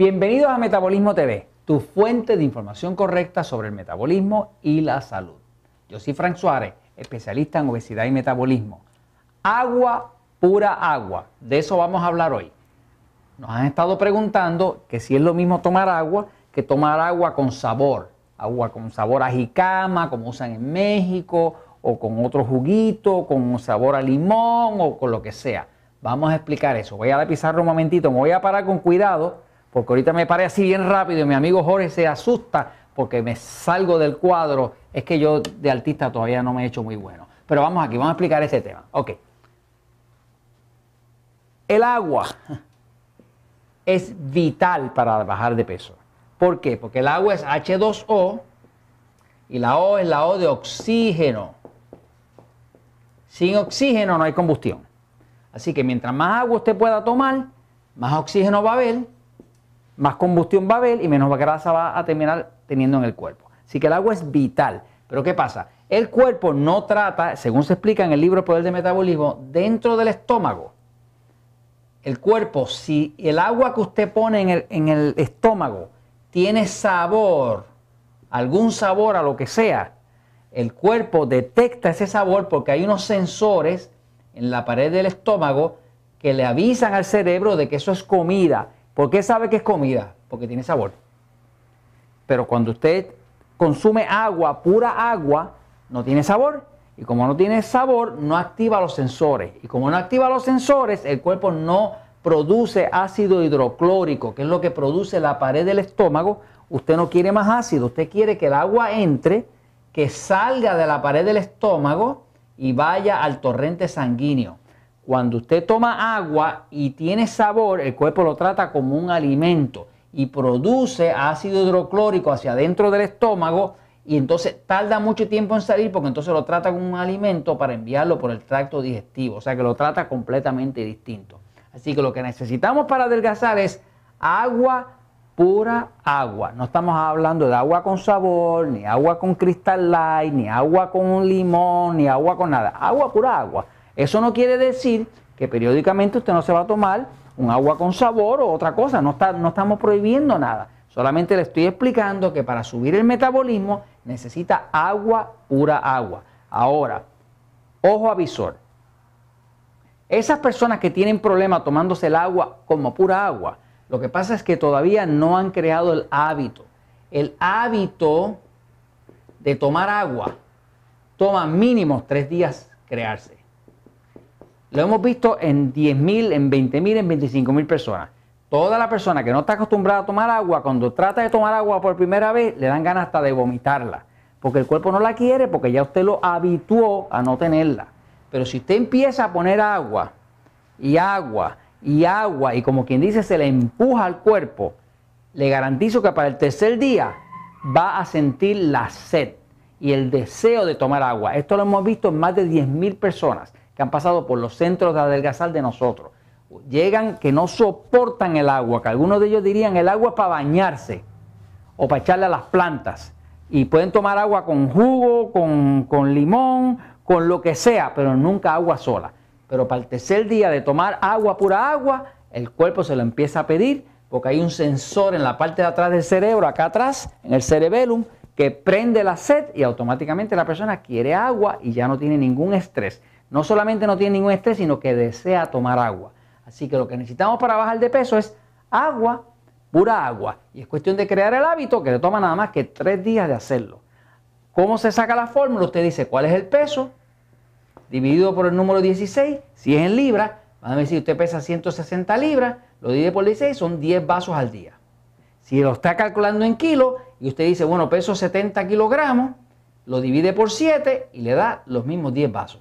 Bienvenidos a Metabolismo TV, tu fuente de información correcta sobre el metabolismo y la salud. Yo soy Frank Suárez, especialista en obesidad y metabolismo. Agua, pura agua, de eso vamos a hablar hoy. Nos han estado preguntando que si es lo mismo tomar agua que tomar agua con sabor, agua con sabor a jicama, como usan en México, o con otro juguito, con sabor a limón o con lo que sea. Vamos a explicar eso. Voy a la pizarra un momentito, me voy a parar con cuidado porque ahorita me paré así bien rápido y mi amigo Jorge se asusta porque me salgo del cuadro. Es que yo de artista todavía no me he hecho muy bueno. Pero vamos aquí, vamos a explicar ese tema. Ok. El agua es vital para bajar de peso. ¿Por qué? Porque el agua es H2O y la O es la O de oxígeno. Sin oxígeno no hay combustión. Así que mientras más agua usted pueda tomar, más oxígeno va a haber más combustión va a haber y menos grasa va a terminar teniendo en el cuerpo. Así que el agua es vital. Pero ¿qué pasa? El cuerpo no trata, según se explica en el libro Poder de Metabolismo, dentro del estómago. El cuerpo, si el agua que usted pone en el, en el estómago tiene sabor, algún sabor a lo que sea, el cuerpo detecta ese sabor porque hay unos sensores en la pared del estómago que le avisan al cerebro de que eso es comida ¿Por qué sabe que es comida? Porque tiene sabor. Pero cuando usted consume agua, pura agua, no tiene sabor. Y como no tiene sabor, no activa los sensores. Y como no activa los sensores, el cuerpo no produce ácido hidroclórico, que es lo que produce la pared del estómago. Usted no quiere más ácido, usted quiere que el agua entre, que salga de la pared del estómago y vaya al torrente sanguíneo. Cuando usted toma agua y tiene sabor, el cuerpo lo trata como un alimento y produce ácido hidroclórico hacia adentro del estómago y entonces tarda mucho tiempo en salir porque entonces lo trata como un alimento para enviarlo por el tracto digestivo, o sea que lo trata completamente distinto. Así que lo que necesitamos para adelgazar es agua, pura agua. No estamos hablando de agua con sabor, ni agua con cristal light, ni agua con un limón, ni agua con nada. Agua, pura agua. Eso no quiere decir que periódicamente usted no se va a tomar un agua con sabor o otra cosa. No, está, no estamos prohibiendo nada. Solamente le estoy explicando que para subir el metabolismo necesita agua, pura agua. Ahora, ojo avisor. Esas personas que tienen problemas tomándose el agua como pura agua, lo que pasa es que todavía no han creado el hábito. El hábito de tomar agua toma mínimo tres días crearse. Lo hemos visto en 10.000, en 20.000, en 25.000 personas. Toda la persona que no está acostumbrada a tomar agua, cuando trata de tomar agua por primera vez, le dan ganas hasta de vomitarla. Porque el cuerpo no la quiere, porque ya usted lo habituó a no tenerla. Pero si usted empieza a poner agua y agua y agua, y como quien dice, se le empuja al cuerpo, le garantizo que para el tercer día va a sentir la sed y el deseo de tomar agua. Esto lo hemos visto en más de 10.000 personas que han pasado por los centros de adelgazar de nosotros. Llegan que no soportan el agua, que algunos de ellos dirían el agua para bañarse o para echarle a las plantas. Y pueden tomar agua con jugo, con, con limón, con lo que sea, pero nunca agua sola. Pero para el tercer día de tomar agua, pura agua, el cuerpo se lo empieza a pedir porque hay un sensor en la parte de atrás del cerebro, acá atrás, en el cerebellum, que prende la sed y automáticamente la persona quiere agua y ya no tiene ningún estrés no solamente no tiene ningún estrés, sino que desea tomar agua. Así que lo que necesitamos para bajar de peso es agua, pura agua. Y es cuestión de crear el hábito que le toma nada más que tres días de hacerlo. ¿Cómo se saca la fórmula? Usted dice cuál es el peso dividido por el número 16. Si es en libras, van a si usted pesa 160 libras, lo divide por 16, son 10 vasos al día. Si lo está calculando en kilos y usted dice, bueno, peso 70 kilogramos, lo divide por 7 y le da los mismos 10 vasos.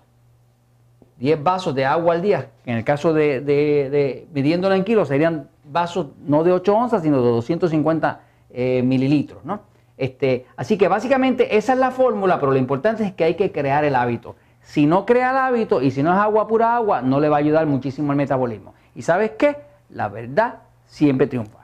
10 vasos de agua al día, en el caso de, de, midiéndola en kilos, serían vasos no de 8 onzas, sino de 250 eh, mililitros, ¿no? Este, así que básicamente esa es la fórmula, pero lo importante es que hay que crear el hábito. Si no crea el hábito y si no es agua pura agua, no le va a ayudar muchísimo al metabolismo. ¿Y sabes qué? La verdad siempre triunfa.